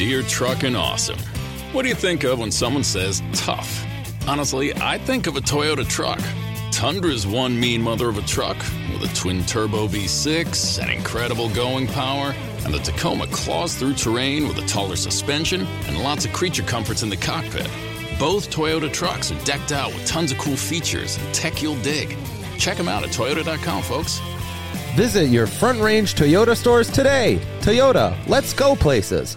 Deere Truckin' Awesome. What do you think of when someone says tough? Honestly, I think of a Toyota truck. Tundra's one mean mother of a truck with a twin turbo V6 and incredible going power, and the Tacoma claws through terrain with a taller suspension and lots of creature comforts in the cockpit. Both Toyota trucks are decked out with tons of cool features and tech you'll dig. Check them out at Toyota.com, folks. Visit your Front Range Toyota stores today. Toyota, let's go places.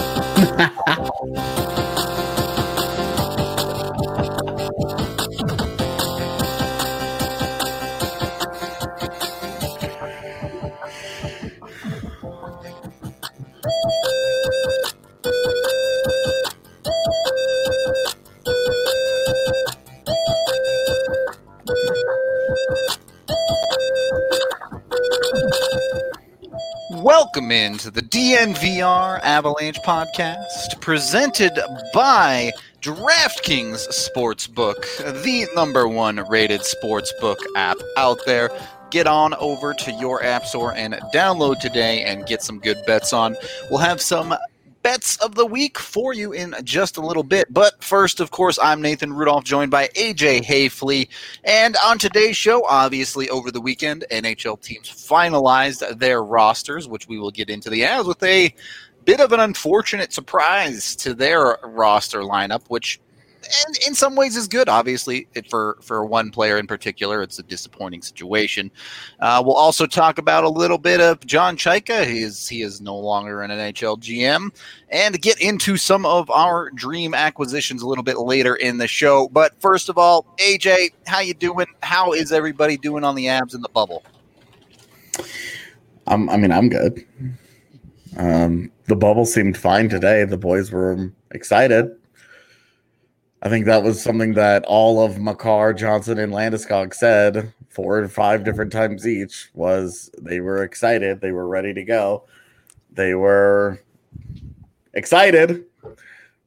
哈哈。Welcome into the DNVR Avalanche podcast, presented by DraftKings Sportsbook, the number one rated sportsbook app out there. Get on over to your app store and download today and get some good bets on. We'll have some bets of the week for you in just a little bit. But first, of course, I'm Nathan Rudolph, joined by AJ Haefele. And on today's show, obviously, over the weekend, NHL teams finalized their rosters, which we will get into the as with a bit of an unfortunate surprise to their roster lineup, which and in some ways is good. Obviously, for for one player in particular, it's a disappointing situation. Uh, we'll also talk about a little bit of John Chayka. He is he is no longer an NHL GM, and get into some of our dream acquisitions a little bit later in the show. But first of all, AJ, how you doing? How is everybody doing on the Avs in the bubble? I mean, I'm good. Um, the bubble seemed fine today. The boys were excited. I think that was something that all of Makar, Johnson, and Landeskog said four or five different times each was they were excited. They were ready to go. They were excited.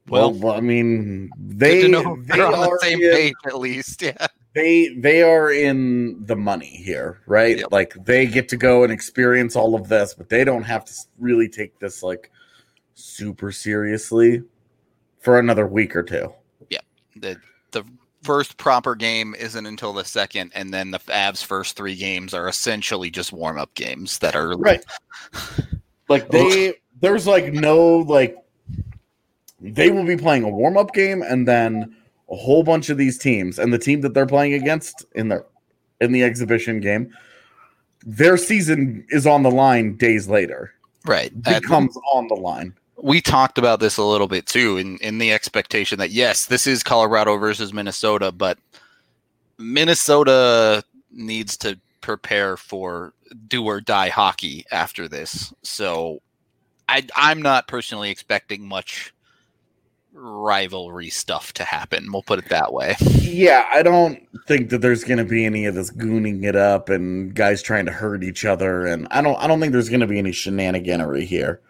Well, well I mean, they, know they on the same in- page at least. Yeah. they they are in the money here, right? Yep. Like they get to go and experience all of this, but they don't have to really take this like super seriously for another week or two. The the first proper game isn't until the second, and then the Avs' first three games are essentially just warm up games that are Right. Like they there's like no like they will be playing a warm-up game and then a whole bunch of these teams and the team that they're playing against in their in the exhibition game their season is on the line days later right. Becomes on the line we talked about this a little bit too, in in the expectation that yes, this is Colorado versus Minnesota, but Minnesota needs to prepare for do or die hockey after this. So I I'm not personally expecting much rivalry stuff to happen. We'll put it that way. Yeah, I don't think that there's going to be any of this gooning it up and guys trying to hurt each other, and I don't. I don't think there's going to be any shenaniganery here.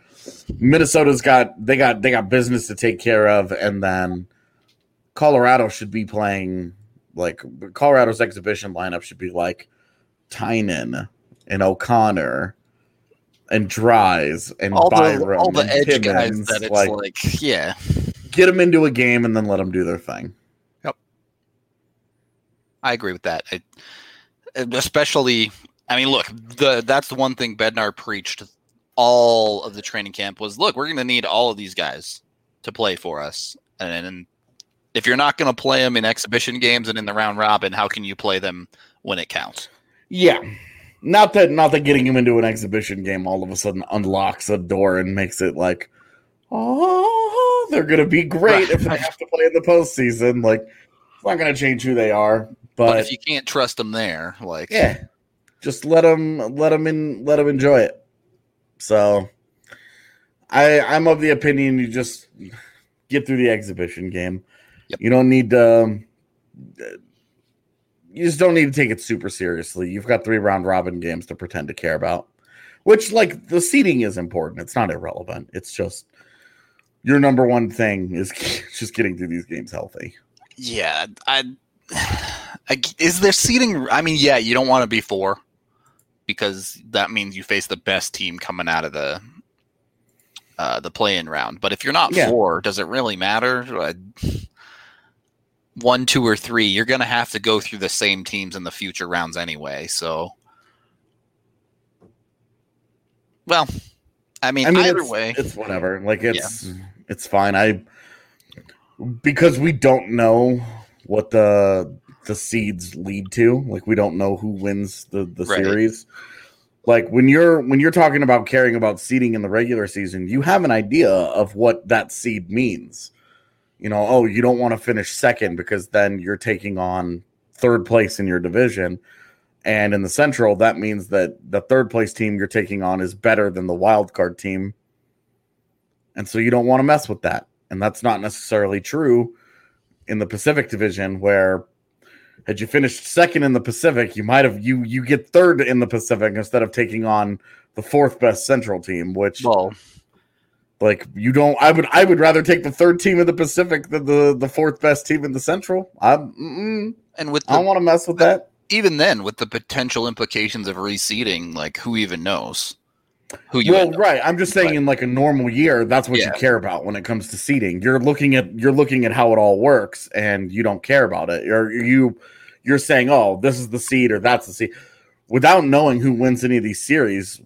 Minnesota's got they got they got business to take care of, and then Colorado should be playing like Colorado's exhibition lineup should be like Tynan and O'Connor and Dries and All the all the and edge guys Timmins, that it's like, like yeah. get them into a game and then let them do their thing. Yep, I agree with that. I, especially, I mean, look, the that's the one thing Bednar preached all of the training camp was, look, we're going to need all of these guys to play for us, and, and if you're not going to play them in exhibition games and in the round robin, how can you play them when it counts? Yeah. Not that not that getting him into an exhibition game all of a sudden unlocks a door and makes it like, oh, they're gonna be great if they have to play in the postseason. Like, it's not gonna change who they are. But, But, if you can't trust them there, like yeah, just let them let them in let them enjoy it. So, I I'm of the opinion you just get through the exhibition game. Yep. You don't need to. Um, you just don't need to take it super seriously. You've got three round robin games to pretend to care about, which like the seating is important. It's not irrelevant. It's just your number one thing is just getting through these games healthy. Yeah, I, I is there seating? I mean, yeah, you don't want to be four because that means you face the best team coming out of the uh, the play-in round. But if you're not Yeah. four, does it really matter? Uh, One, two, or three, you're going to have to go through the same teams in the future rounds anyway. So, well, I mean, I mean, either it's, way, it's whatever. Like it's it's fine. I because we don't know what the the seeds lead to. Like we don't know who wins the the Right. series. Like when you're when you're talking about caring about seeding in the regular season, you have an idea of what that seed means. You know, oh, you don't want to finish second because then you're taking on third place in your division. And in the Central, that means that the third place team you're taking on is better than the wild card team. And so you don't want to mess with that. And that's not necessarily true in the Pacific Division, where had you finished second in the Pacific, you might have you you get third in the Pacific instead of taking on the fourth best Central team, which well, like you don't. I would I would rather take the third team in the Pacific than the the fourth best team in the Central. I and with I the don't want to mess with that. even then, with the potential implications of reseeding, like who even knows who you well, right. I'm just saying, But- in like a normal year, that's what Yeah. you care about when it comes to seating. You're looking at you're looking at how it all works, and you don't care about it. Or you you're saying, oh, this is the seed or that's the seed, without knowing who wins any of these series.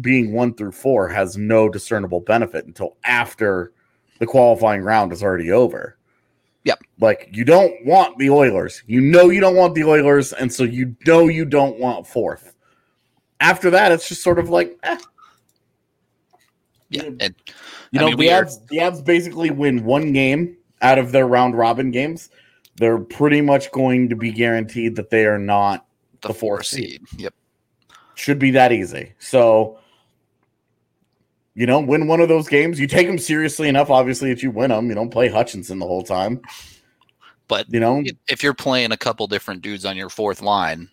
Being one through four has no discernible benefit until after the qualifying round is already over. Yep. Like you don't want the Oilers. You know you don't want the Oilers, and so you know you don't want fourth. After that, it's just sort of like, eh, yeah, you- and you know, mean, the we are- the Avs basically win one game out of their round robin games. They're pretty much going to be guaranteed that they are not the, the four fourth seed. Yep. should be that easy. So, you know, win one of those games. You take them seriously enough, obviously, that you win them. You don't play Hutchinson the whole time. But You know, if you're playing a couple different dudes on your fourth line,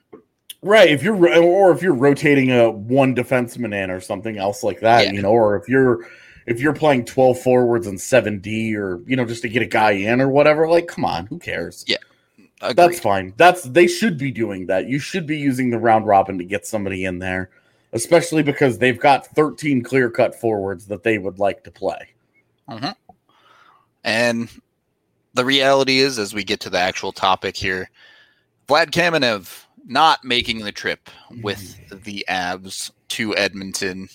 right? If you're or if you're rotating a one defenseman in or something else like that, Yeah. you know, or if you're if you're playing twelve forwards and seven D, or you know, just to get a guy in or whatever, like, come on, who cares? agreed. That's fine. That's they should be doing that. You should be using the round robin to get somebody in there, especially because they've got 13 clear cut forwards that they would like to play. Mhm. And the reality is, as we get to the actual topic here, Vlad Kamenev not making the trip with the Avs to Edmonton.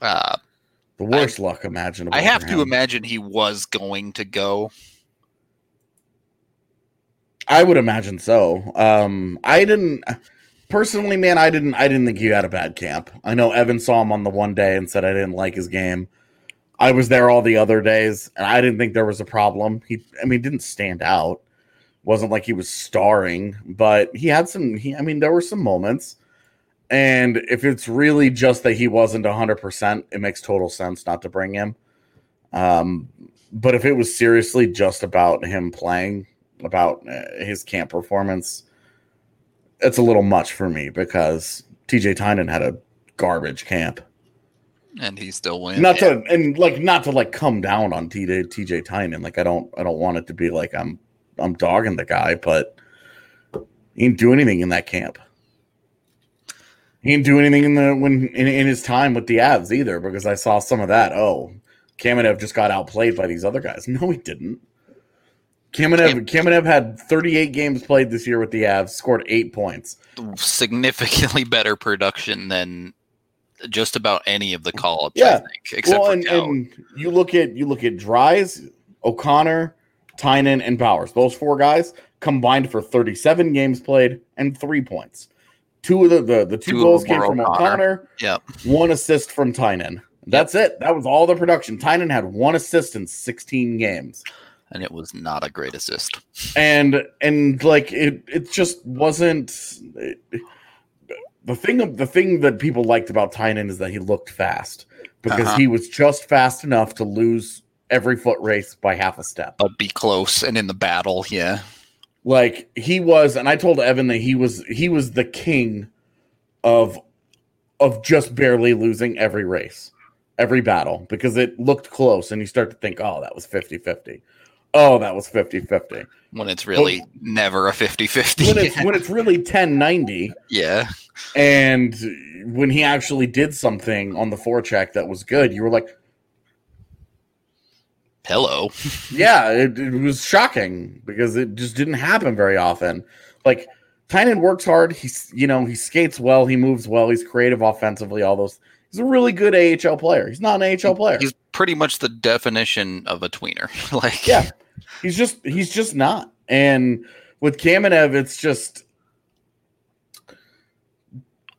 Uh, The worst luck imaginable. I have to imagine he was going to go. I would imagine so. Um, I didn't personally, man. I didn't. I didn't think he had a bad camp. I know Evan saw him on the one day and said I didn't like his game. I was there all the other days, and I didn't think there was a problem. He, I mean, didn't stand out. Wasn't like he was starring, but he had some. He, I mean, there were some moments. And if it's really just that he wasn't hundred percent, it makes total sense not to bring him. Um, but if it was seriously just about him playing, about uh, his camp performance, it's a little much for me because TJ Tynan had a garbage camp. And he still wins. Not to and like not to like come down on TJ TJ Tynan. Like I don't I don't want it to be like I'm I'm dogging the guy, but he didn't do anything in that camp. He didn't do anything in the when in, in his time with the Avs either, because I saw some of that. Oh, Kamenev just got outplayed by these other guys. No, he didn't. Kamenev Kamenev had 38 games played this year with the Avs, scored eight points. significantly better production than just about any of the call ups, Yeah. I think, except well, and, and you look at you look at Dries, O'Connor, Tynan, and Powers. Those four guys combined for 37 games played and three points. Two of the the, the two, Two goals came from O'Connor. O'Connor, Yep. one assist from Tynan. That's it. That was all the production. Tynan had one assist in 16 games. And it was not a great assist. and and like it it just wasn't the thing of the thing that people liked about Tynan is that he looked fast. because Uh-huh. he was just fast enough to lose every foot race by half a step. But be close and in the battle, yeah. Like he was, and I told Evan that he was he was the king of of just barely losing every race, every battle, because it looked close, and you start to think, oh, that was 50-50. Oh, that was 50-50. When it's really never a 50 50. When it's when it's really 10-90, yeah. and when he actually did something on the four forecheck that was good, you were like, Hello. yeah, it, it was shocking because it just didn't happen very often. Like Tynan works hard. He's you know he skates well. He moves well. He's creative offensively. All those. He's a really good AHL player. He's not an AHL player. He's pretty much the definition of a tweener. like, yeah, he's just he's just not. And with Kamenev, it's just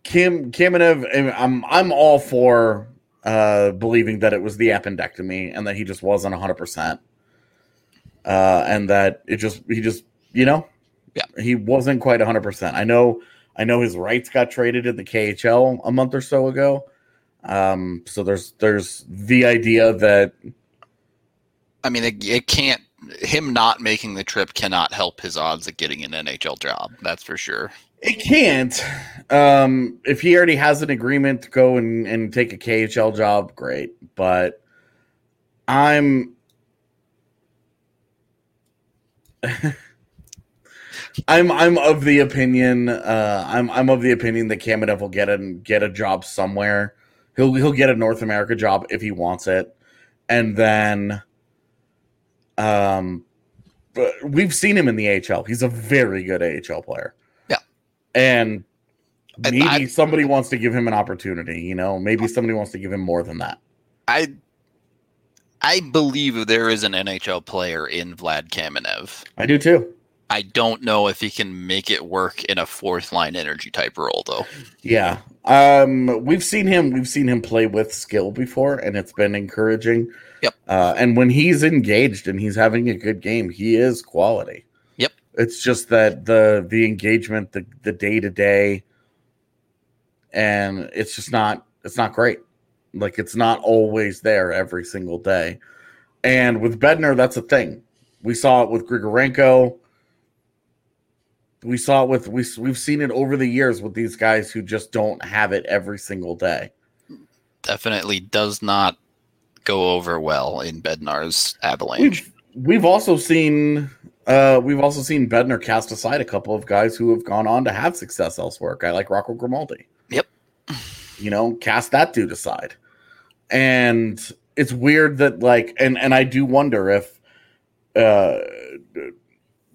Kim Kamenev. I'm I'm all for uh believing that it was the appendectomy and that he just wasn't 100 percent uh and that it just he just you know Yeah. he wasn't quite 100 percent i know i know his rights got traded in the khl a month or so ago um so there's there's the idea that I mean, it, it can't. Him not making the trip cannot help his odds of getting an NHL job. That's for sure. It can't. Um, if he already has an agreement to go and, and take a KHL job, great. But I'm I'm I'm of the opinion uh I'm I'm of the opinion that Kamenev will get a get a job somewhere. He'll he'll get a North America job if he wants it. And then um we've seen him in the AHL. He's a very good AHL player. And maybe I- somebody wants to give him an opportunity, you know, maybe somebody wants to give him more than that. I I believe there is an NHL player in Vlad Kamenev. I do too. I don't know if he can make it work in a fourth line energy type role though. Yeah. Um we've seen him we've seen him play with skill before and it's been encouraging. Yep. Uh and when he's engaged and he's having a good game, he is quality. It's just that the the engagement, the the day to day and it's just not it's not great. Like it's not always there every single day. And with Bednar, that's a thing. We saw it with Grigorenko. We saw it with we we've seen it over the years with these guys who just don't have it every single day. Definitely does not go over well in Bednar's Avalanche. We've we've also seen uh we've also seen Bednar cast aside a couple of guys who have gone on to have success elsewhere. Guy like Rocco Grimaldi. Yep. You know, cast that dude aside. And it's weird that like and and I do wonder if uh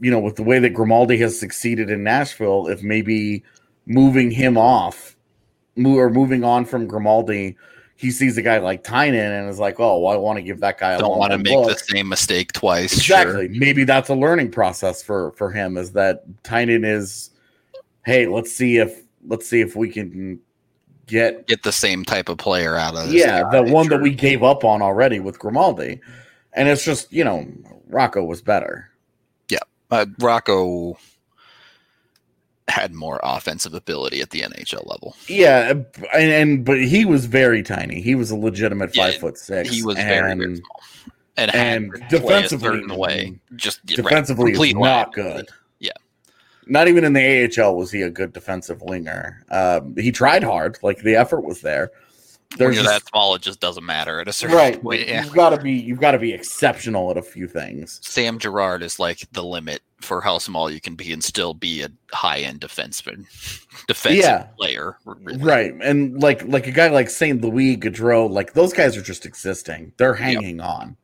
you know, with the way that Grimaldi has succeeded in Nashville, if maybe moving him off, move or moving on from Grimaldi, he sees a guy like Tynan and is like, "Oh, well, I want to give that guy a don't want to make look." the same mistake twice. exactly. Sure. Maybe that's a learning process for for him. Is that Tynan is, hey, let's see if let's see if we can get Get the same type of player out of this. yeah guy, the one that we gave up on already with Grimaldi, and it's just you know Rocco was better. uh, Rocco had more offensive ability at the NHL level. Yeah, and, and but he was very tiny. He was a legitimate Yeah, five foot six. He was very, very and small. And, and had to play a defensively- way. Just right, defensively is not good. Yeah. Not even in the AHL was he a good defensive winger. Um, he tried hard, like the effort was there. When There's you're just- that small, it just doesn't matter at a certain right. point. Yeah. You've got to be you've got to be exceptional at a few things. Sam Girard is like the limit for how small you can be and still be a high end defenseman, defensive Yeah. player. really. Right. And like like a guy like St. Louis, Gaudreau, like those guys are just existing. They're hanging on.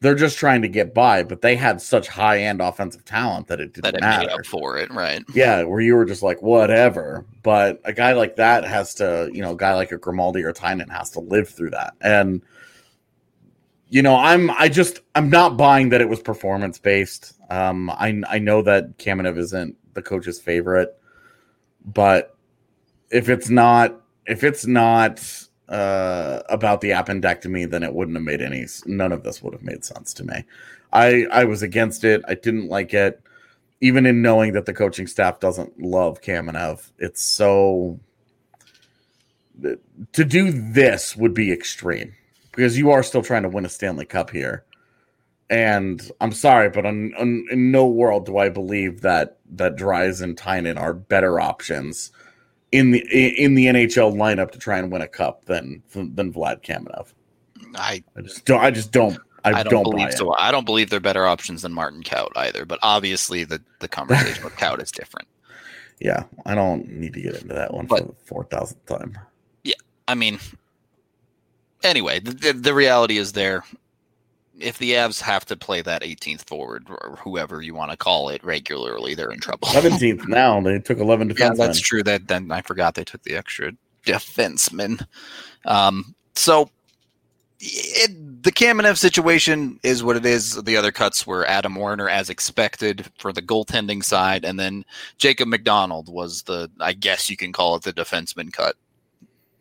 They're just trying to get by, but they had such high end offensive talent that it didn't That it matter. made up for it, right? Yeah, where you were just like, whatever. But a guy like that has to, you know, a guy like a Grimaldi or Tynan has to live through that. And you know, I'm I just I'm not buying that it was performance based. Um I I know that Kamenev isn't the coach's favorite, but if it's not if it's not uh about the appendectomy, then it wouldn't have made any none of this would have made sense to me. I I was against it. I didn't like it even in knowing that the coaching staff doesn't love Kamenev, it's so to do this would be extreme. because you are still trying to win a Stanley Cup here. And I'm sorry, but on, on, in no world do I believe that that Dries and Tynan are better options in the in the NHL lineup to try and win a cup than than Vlad Kamenev. I I just don't. I just don't. I, I don't, don't, believe so. I don't believe they're better options than Martin Kaut either. But obviously, the the conversation with Kaut is different. Yeah, I don't need to get into that one But- for the four thousandth time. Yeah, I mean, anyway, the, the, the reality is there. If the Avs have to play that 18th forward or whoever you want to call it regularly, they're in trouble. Seventeenth now. They took eleven yeah, defensemen. that's true. That then I forgot they took the extra defenseman. Um, so it, the Kamenev situation is what it is. The other cuts were Adam Werner, as expected, for the goaltending side, and then Jacob McDonald was the, I guess you can call it the defenseman cut,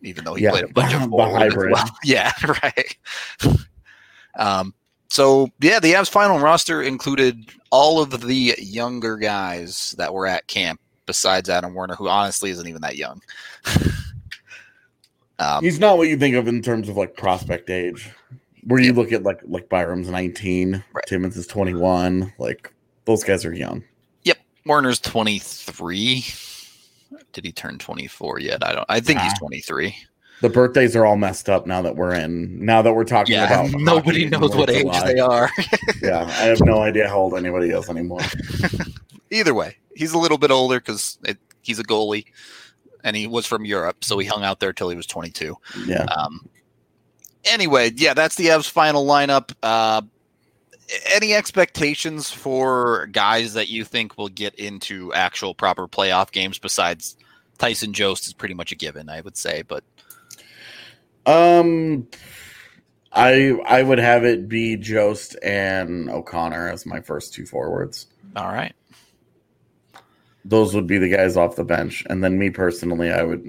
even though he Yeah, played a bunch of forward well. Yeah, right. Um, so yeah, the Avs final roster included all of the younger guys that were at camp, besides Adam Werner, who honestly isn't even that young. um, He's not what you think of in terms of like prospect age. Where you look at like like Byram's nineteen, Right. Timmins is twenty one. Like those guys are young. Yep, Werner's 23. Did he turn 24 yet? I don't. I think he's 23. The birthdays are all messed up now that we're in. Now that we're talking Yeah, about nobody knows what age July. they are. yeah, I have no idea how old anybody is anymore. Either way, he's a little bit older because he's a goalie, and he was from Europe, so he hung out there till he was 22. Yeah, Um, anyway, yeah, that's the Avs final lineup. Uh, any expectations for guys that you think will get into actual proper playoff games besides Tyson Jost is pretty much a given, I would say, but um, I I would have it be Jost and O'Connor as my first two forwards. all right. Those would be the guys off the bench, and then me personally, I would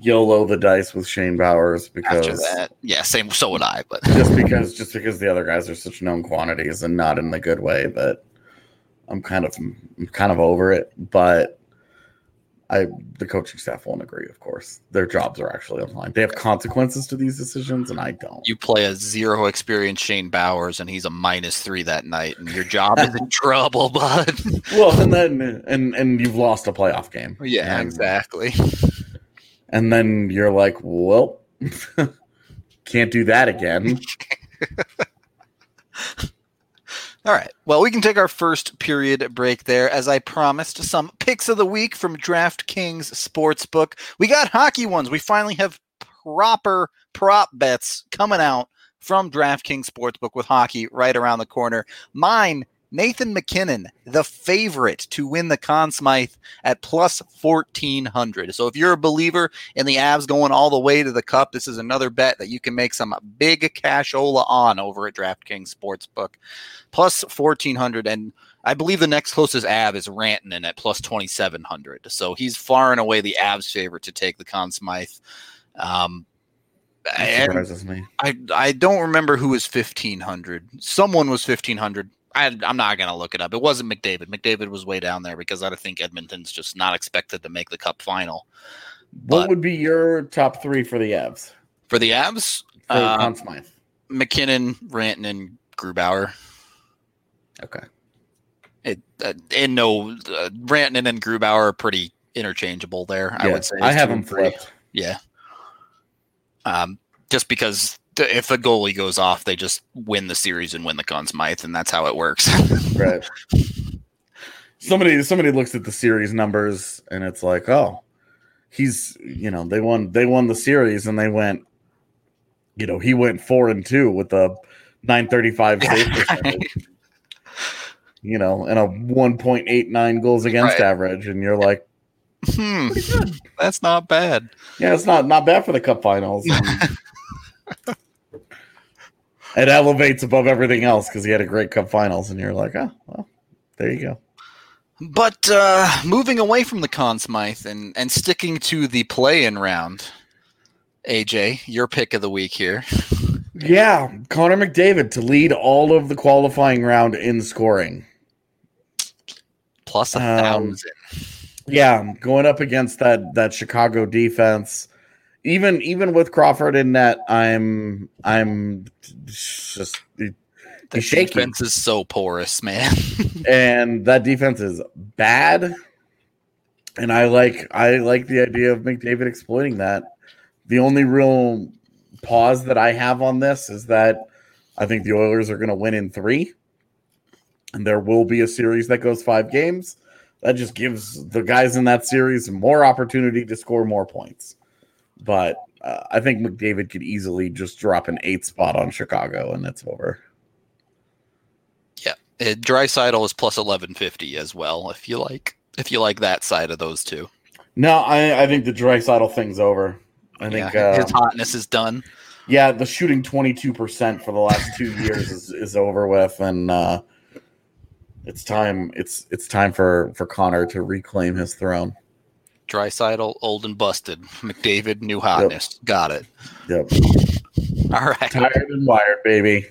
YOLO the dice with Shane Bowers because After that, yeah, same. So would I, but just because just because the other guys are such known quantities and not in the good way but I'm kind of I'm kind of over it. But I the coaching staff won't agree, of course. Their jobs are actually on line. They have consequences to these decisions, and I don't. you play a zero experience Shane Bowers and he's a minus three that night, and your job is in trouble, bud. Well, and then and and you've lost a playoff game. yeah, and, exactly. And then you're like, well, can't do that again. All right. Well, we can take our first period break there. As I promised, some picks of the week from DraftKings Sportsbook. We got hockey ones. We finally have proper prop bets coming out from DraftKings Sportsbook with hockey right around the corner. Mine, Nathan MacKinnon, the favorite to win the Conn Smythe at plus 1400. So if you're a believer in the Avs going all the way to the cup, this is another bet that you can make some big cashola on over at DraftKings Sportsbook plus 1400 and I believe the next closest Av is Rantanen at plus 2700. So he's far and away the Avs favorite to take the Conn Smythe. Um, me. I I don't remember who was 1500. Someone was 1500. I, I'm not going to look it up. It wasn't McDavid. McDavid was way down there because I think Edmonton's just not expected to make the cup final. What but- would be your top three for the Avs? For the Avs, For Conn MacKinnon, Rantanen, and Grubauer. Okay. It uh, and no uh, Rantanen and Grubauer are pretty interchangeable there. I would say I have them flipped. Yeah. Um, just because the, if the goalie goes off, they just win the series and win the Conn Smythe, and that's how it works. Right. somebody somebody looks at the series numbers and it's like, oh, he's you know, they won they won the series and they went, you know, he went four and two with a nine thirty five save percentage. You know, and a one point eight nine goals against Right. average, and you're like, hmm, that's not bad. yeah, it's not not bad for the cup finals. It elevates above everything else because he had a great cup finals, and you're like, oh, well, there you go. But uh, moving away from the Conn Smythe and and sticking to the play-in round, AJ, your pick of the week here. Yeah, Connor McDavid to lead all of the qualifying round in scoring. Plus a Um, thousand. Yeah, going up against that that Chicago defense even even with Crawford in net, I'm I'm just The shaky, defense is so porous, man. and that defense is bad. And I like I like the idea of McDavid exploiting that. The only real pause that I have on this is that I think the Oilers are going to win in three, and there will be a series that goes five games. That just gives the guys in that series more opportunity to score more points. But uh, I think McDavid could easily just drop an eight spot on Chicago, and it's over. yeah, Draisaitl is plus eleven fifty as well. If you like, if you like that side of those two, No, I, I think the Draisaitl thing's over. I think yeah, uh, his hotness is done. yeah, the shooting twenty two percent for the last two years is, is over with, and uh, it's time. It's it's time for for Connor to reclaim his throne. Draisaitl, old and busted. McDavid, new hotness. Got it. Yep, All right. tired and wired, baby.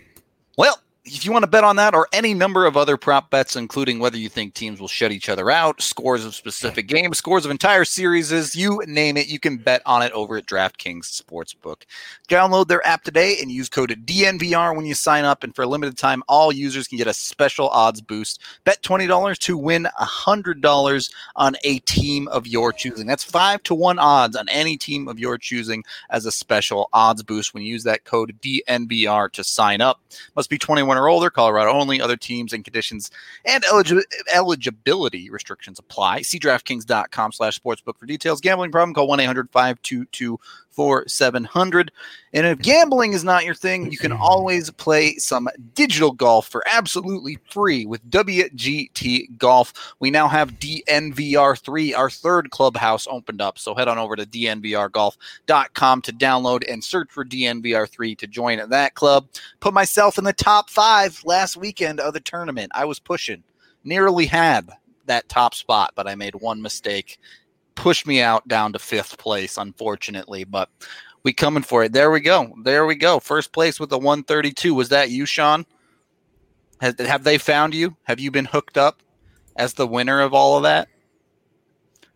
Well, if you want to bet on that or any number of other prop bets, including whether you think teams will shut each other out, scores of specific games, scores of entire series, you name it, you can bet on it over at DraftKings Sportsbook. Download their app today and use code DNVR when you sign up. And for a limited time, all users can get a special odds boost. Bet $20 to win $100 on a team of your choosing. That's five to one odds on any team of your choosing as a special odds boost when you use that code DNVR to sign up. Must be 21 or older, Colorado only. Other teams and conditions and eligi- eligibility restrictions apply. See DraftKings.com slash sportsbook for details. Gambling problem, call 1-800-522-4700. And if gambling is not your thing, you can always play some digital golf for absolutely free with WGT Golf. We now have DNVR3, our third clubhouse opened up. So head on over to dnvrgolf.com to download and search for DNVR3 to join that club. Put myself in the top five last weekend of the tournament. I was pushing, nearly had that top spot, but I made one mistake. Pushed me out down to fifth place, unfortunately. But we coming for it. There we go. There we go. First place with a 132. Was that you, Sean? Have, have they found you? Have you been hooked up as the winner of all of that?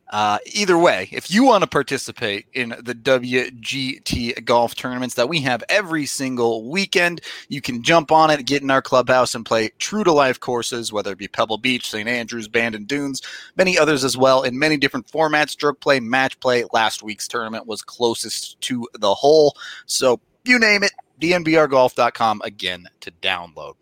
Uh, either way, if you want to participate in the WGT golf tournaments that we have every single weekend, you can jump on it, get in our clubhouse, and play true to life courses, whether it be Pebble Beach, St. Andrews, Bandon Dunes, many others as well, in many different formats stroke play, match play. Last week's tournament was closest to the hole. So you name it, dnvrgolf.com again to download.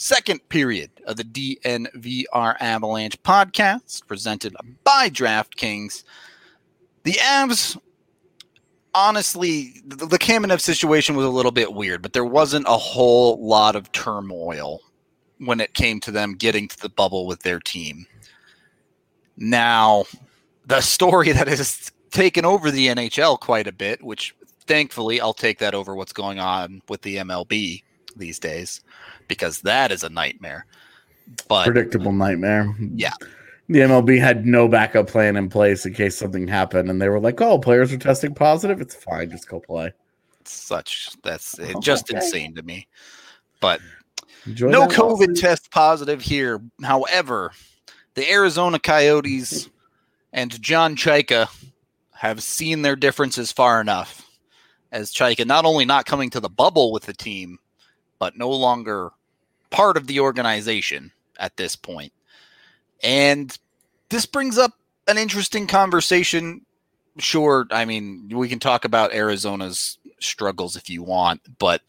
Second period of the DNVR Avalanche podcast presented by DraftKings. The Avs, honestly, the, the Kamenev situation was a little bit weird, but there wasn't a whole lot of turmoil when it came to them getting to the bubble with their team. Now, the story that has taken over the NHL quite a bit, which thankfully I'll take that over what's going on with the MLB these days because that is a nightmare. But Predictable nightmare. Yeah. The MLB had no backup plan in place in case something happened, and they were like, "Oh, players are testing positive. It's fine. Just go play." such that's it, oh, just Okay. insane to me. But Enjoy no COVID lawsuit. test positive here. However, the Arizona Coyotes and John Chayka have seen their differences far enough as Chayka not only not coming to the bubble with the team, but no longer part of the organization at this point. And this brings up an interesting conversation. Sure, I mean, we can talk about Arizona's struggles if you want, but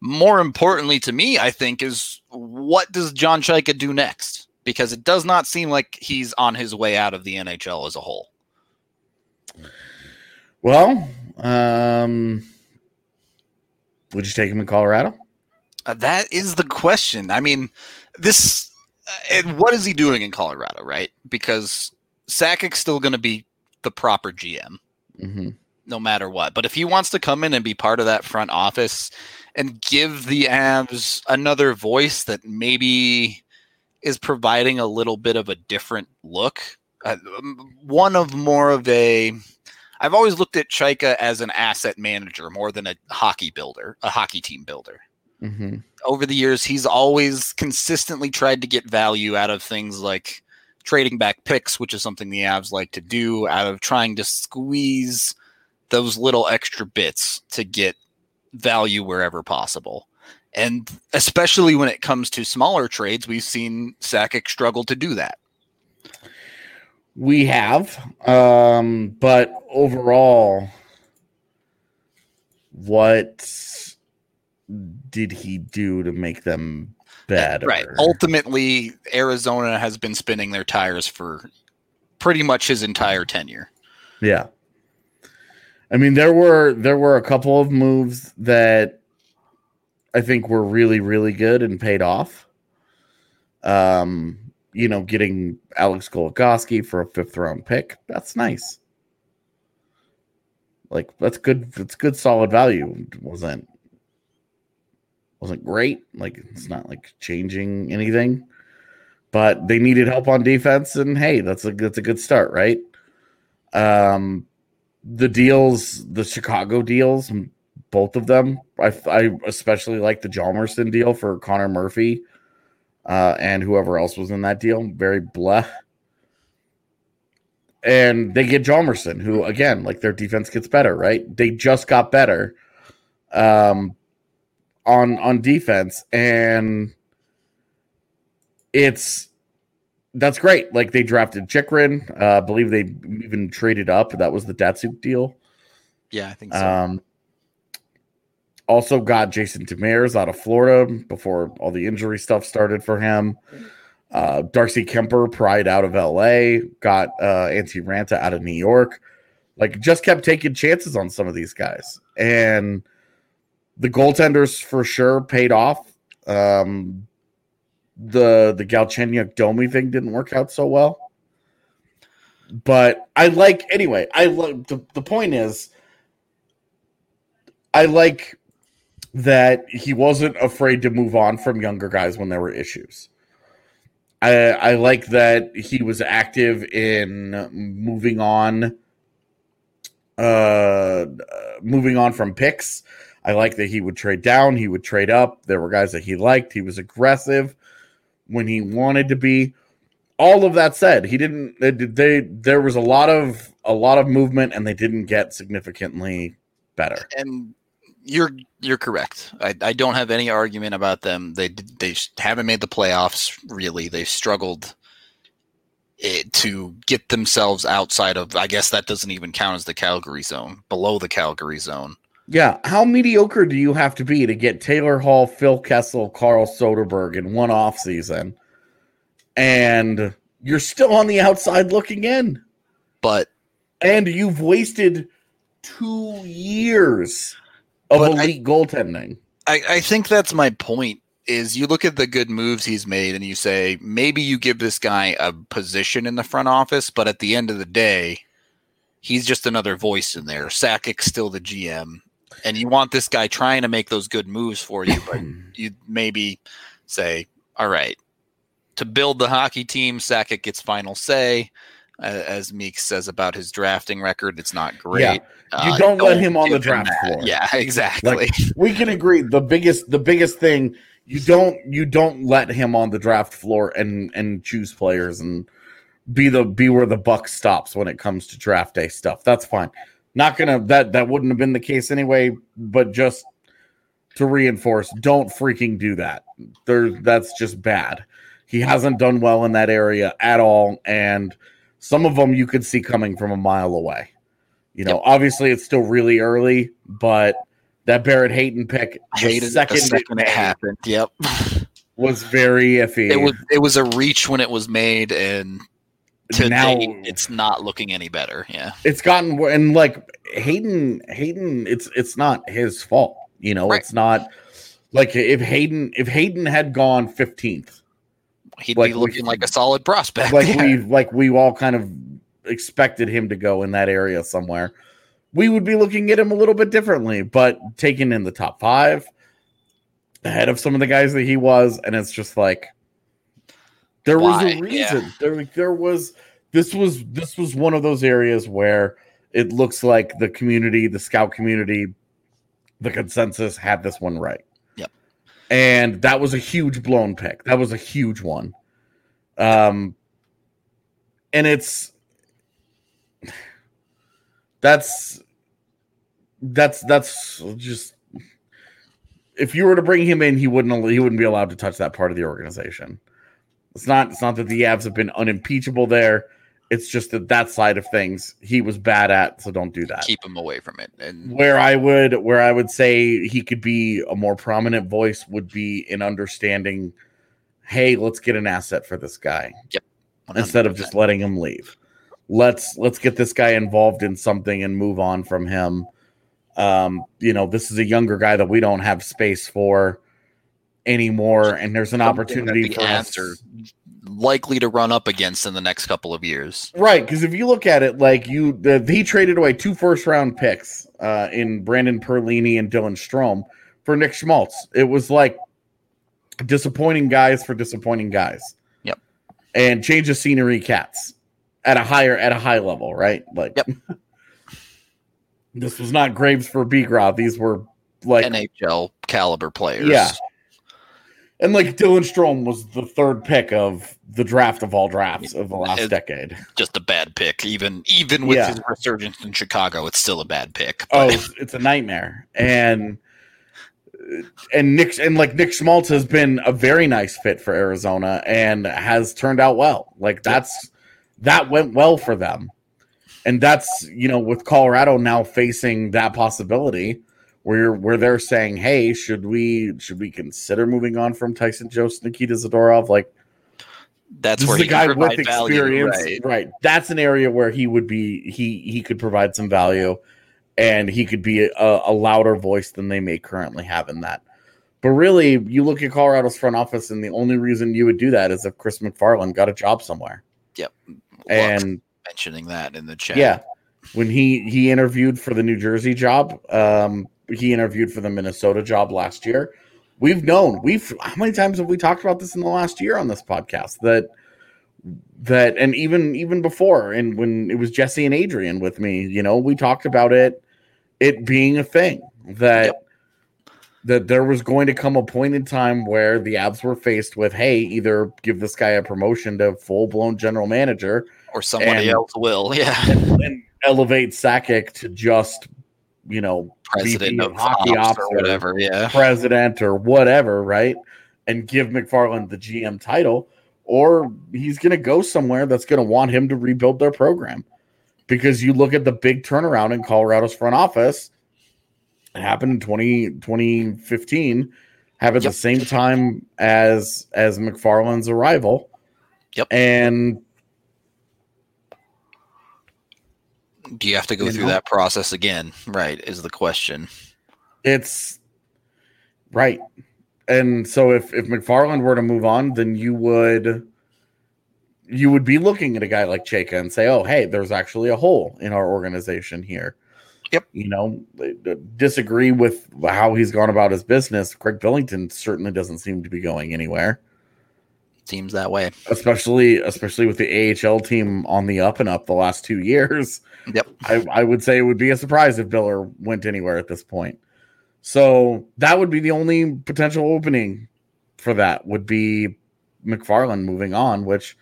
more importantly to me, I think, is what does John Chayka do next? Because it does not seem like he's on his way out of the NHL as a whole. Well, um, would you take him in Colorado? Uh, that is the question. I mean, this, uh, and what is he doing in Colorado, right? Because Sakic's still going to be the proper GM. Mm-hmm. no matter what. But if he wants to come in and be part of that front office and give the Avs another voice that maybe is providing a little bit of a different look, uh, one of more of a. I've always looked at Chayka as an asset manager more than a hockey builder, a hockey team builder Mm-hmm. over the years, he's always consistently tried to get value out of things like trading back picks, which is something the Avs like to do, out of trying to squeeze those little extra bits to get value wherever possible. And especially when it comes to smaller trades, we've seen Sakic struggle to do that. We have, um, but overall, what did he do to make them better? Right. Ultimately, Arizona has been spinning their tires for pretty much his entire tenure. Yeah. I mean, there were there were a couple of moves that I think were really really good and paid off. Um, you know, getting Alex Goligoski for a fifth round pick, that's nice. Like that's good. That's good, solid value. wasn't wasn't great. Like it's not like changing anything, but they needed help on defense, and hey, that's a that's a good start, right? Um, the deals, the Chicago deals, both of them. I, I especially like the Hjalmarsson deal for Connor Murphy uh, and whoever else was in that deal. Very blah. And they get Hjalmarsson, who again, like their defense gets better, right? They just got better um, on on defense, and it's that's great. Like they drafted Chychrun. Uh, I believe they even traded up. That was the Datsyuk deal. Yeah, I think so. Um, also got Jason Demers out of Florida before all the injury stuff started for him. Uh, Darcy Kuemper pried out of LA. Got uh, Antti Raanta out of New York. Like just kept taking chances on some of these guys, and the goaltenders for sure paid off. Um, the the Galchenyuk Domi thing didn't work out so well. But I like anyway. I like the, the point is I like that he wasn't afraid to move on from younger guys when there were issues. I I like that he was active in moving on uh moving on from picks. I like that he would trade down, he would trade up. There were guys that he liked. He was aggressive when he wanted to be. All of that said, he didn't. They, they there was a lot of a lot of movement, and they didn't get significantly better. And you're you're correct. I, I don't have any argument about them. They they haven't made the playoffs really. They've struggled eh, to get themselves outside of. I guess that doesn't even count as the Calgary zone, below the Calgary zone. Yeah, how mediocre do you have to be to get Taylor Hall, Phil Kessel, Carl Soderberg in one off season, and you're still on the outside looking in? But and you've wasted two years of elite I, goaltending. I, I think that's my point. Is you look at the good moves he's made and you say maybe you give this guy a position in the front office, but at the end of the day, he's just another voice in there. Sakic's still the GM and you want this guy trying to make those good moves for you, but you maybe say, all right, to build the hockey team, Sakic gets final say. as Meek says about his drafting record, it's not great. Yeah. You uh, don't, let him on the draft floor. Yeah, exactly. Like, we can agree. The biggest, the biggest thing you don't you don't let him on the draft floor and and choose players and be the be where the buck stops when it comes to draft day stuff. That's fine. Not gonna that that wouldn't have been the case anyway, but just to reinforce, don't freaking do that. There that's just bad. He hasn't done well in that area at all, and some of them you could see coming from a mile away. You know, yep. obviously it's still really early, but that Barrett Hayton pick, the second, second it, it happened, yep, was very iffy. It was it was a reach when it was made, and to now it's not looking any better. Yeah, it's gotten and like Hayton, Hayton, it's it's not his fault. You know, right. it's not like if Hayton if Hayton had gone fifteenth, he'd like be looking we, like a solid prospect. Like we like we all kind of expected him to go in that area somewhere. We would be looking at him a little bit differently, but taken in the top five ahead of some of the guys that he was, and it's just like there Why? was a reason. Yeah. There, there was this was this was one of those areas where it looks like the community, the scout community, the consensus had this one right. Yep. And that was a huge blown pick. That was a huge one. Um and it's that's that's that's just if you were to bring him in, he wouldn't he wouldn't be allowed to touch that part of the organization. It's not it's not that the Avs have been unimpeachable there. It's just that that side of things he was bad at, so don't do that. Keep him away from it. And where I would where I would say he could be a more prominent voice would be in understanding, hey, let's get an asset for this guy. Yep. Instead of just letting him leave. Let's let's get this guy involved in something and move on from him. Um, you know, this is a younger guy that we don't have space for anymore, and there's an opportunity the for us. are likely to run up against in the next couple of years. Right, because if you look at it, like you, the, he traded away two first round picks uh, in Brendan Perlini and Dylan Strome for Nick Schmaltz. It was like disappointing guys for disappointing guys. Yep. And change of scenery cats at a higher at a high level, right? Like, Yep. this was not Graves for Bigras. These were like NHL caliber players. Yeah. And like Dylan Strome was the third pick of the draft of all drafts of the last It- decade. Just a bad pick. Even even with Yeah. his resurgence in Chicago, it's still a bad pick. Oh, But it's, it's a nightmare. And and Nick and like Nick Schmaltz has been a very nice fit for Arizona and has turned out well. Like that's that went well for them. And that's you know with Colorado now facing that possibility where where they're saying, hey, should we should we consider moving on from Tyson Jost, Nikita Zadorov? Like that's where is a he guy with provide value, experience, right? right. That's an area where he would be he he could provide some value, and he could be a, a louder voice than they may currently have in that. But really, you look at Colorado's front office, and the only reason you would do that is if Chris McFarland got a job somewhere. Yep. And mentioning that in the chat. yeah, when he he interviewed for the New Jersey job, um, he interviewed for the Minnesota job last year. We've known we've how many times have we talked about this in the last year on this podcast that that and even even before and when it was Jesse and Adrian with me, you know, we talked about it it being a thing that that there was going to come a point in time where the Avs were faced with, hey, either give this guy a promotion to full blown general manager Or somebody And- else will. Yeah. and, and elevate Sakic to just, you know, President of hockey ops or whatever. Yeah. president or whatever, right? And give McFarland the GM title, or he's going to go somewhere that's going to want him to rebuild their program. Because you look at the big turnaround in Colorado's front office, it happened in 20, 2015, happened at the same time as as McFarland's arrival. Yep. And Do you have to go You through know? that process again? Right, is the question. It's right. And so if if McFarland were to move on, then you would you would be looking at a guy like Chayka and say, "Oh, hey, there's actually a hole in our organization here." Yep. You know, disagree with how he's gone about his business. Craig Billington certainly doesn't seem to be going anywhere, Seems that way. especially especially with the AHL team on the up and up the last two years. Yep. I, I would say it would be a surprise if Biller went anywhere at this point. So that would be the only potential opening for that would be McFarland moving on, which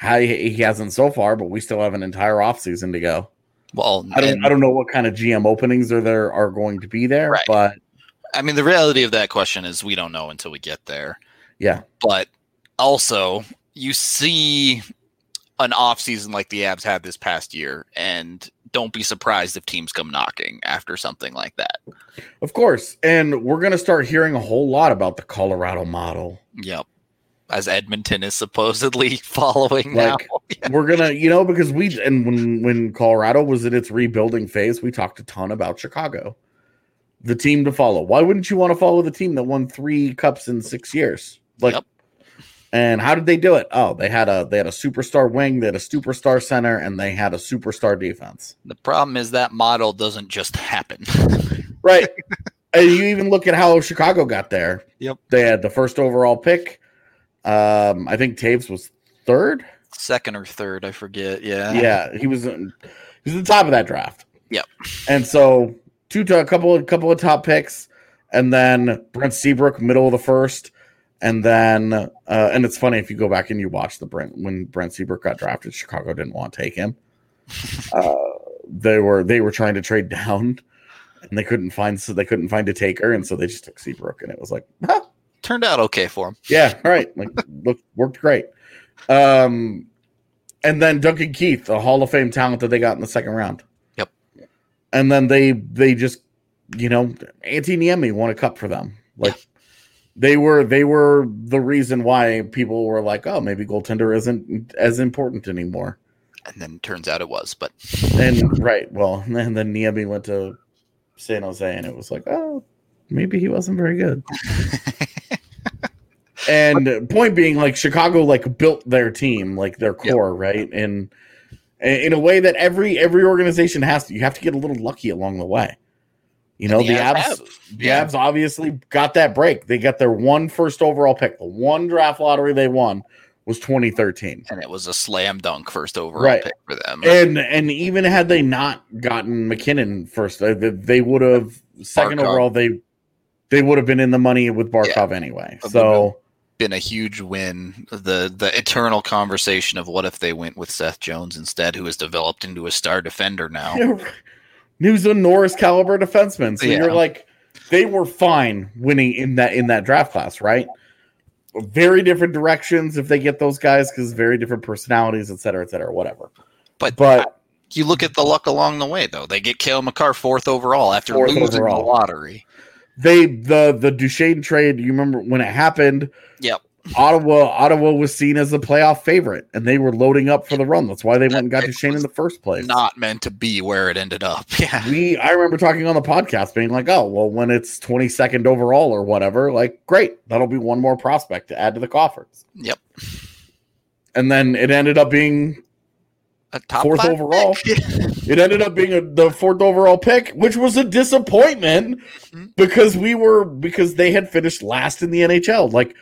he, he hasn't so far, but we still have an entire offseason to go. Well, I don't and- I don't know what kind of GM openings are there are going to be there, Right. but I mean, the reality of that question is we don't know until we get there. yeah, But also, you see an off season like the Avs had this past year, and don't be surprised if teams come knocking after something like that. of course. And we're going to start hearing a whole lot about the Colorado model. Yep. As Edmonton is supposedly following now. Like, we're gonna, you know, because we and when when Colorado was in its rebuilding phase, we talked a ton about Chicago, the team to follow. Why wouldn't you want to follow the team that won three cups in six years? Like, Yep. And how did they do it? Oh, they had a they had a superstar wing, they had a superstar center, and they had a superstar defense. The problem is that model doesn't just happen. Right. and you even look at how Chicago got there. Yep. They had the first overall pick. Um, I think Toews was third. Second or third, I forget. Yeah. yeah, he was in, he was at the top of that draft. Yep. And so two to a couple of couple of top picks, and then Brent Seabrook, middle of the first, and then uh, and it's funny if you go back and you watch the Brent when Brent Seabrook got drafted, Chicago didn't want to take him. uh, they were they were trying to trade down. and they couldn't find so they couldn't find a taker, and so they just took Seabrook, and it was like, huh, Turned out okay for him. yeah, all right, like look, worked great. Um, and then Duncan Keith, a Hall of Fame talent that they got in the second round. Yep. And then they they just you know Antti Niemi won a cup for them. Like they were they were the reason why people were like, oh, maybe goaltender isn't as important anymore. And then turns out it was, but And right, well, and then Niemi went to San Jose, and it was like, oh, maybe he wasn't very good. and point being, like Chicago, like built their team, like their Yep. core, right, and in a way that every every organization has to. You have to get a little lucky along the way. You know, the the Avs, the Yeah. Avs obviously got that break. They got their one first overall pick. The one draft lottery they won was 2013. and it was a slam dunk first overall Right. pick for them. And and even had they not gotten MacKinnon first, they, they would have second Barkov. overall. They they would have been in the money with Barkov anyway. So been a huge win. The the eternal conversation of what if they went with Seth Jones instead, who has developed into a star defender now. a Norris caliber defenseman. So Yeah. you're like, they were fine winning in that in that draft class, right? Very different directions if they get those guys because very different personalities, et cetera, et cetera, whatever. But, But you look at the luck along the way, though. They get Cale Makar fourth overall after Fourth losing overall. the lottery. they the the Duchene trade, you remember when it happened? Yep. Ottawa Ottawa was seen as the playoff favorite, and they were loading up for the run. That's why they went and got Duchene in the first place. Not meant to be where it ended up. Yeah. we I remember talking on the podcast being like, oh, well, when it's 22nd overall or whatever, like, great, that'll be one more prospect to add to the coffers. Yep. And then it ended up being A top Fourth overall. it ended up being a, the fourth overall pick, which was a disappointment Mhm. because we were because they had finished last in the NHL. Like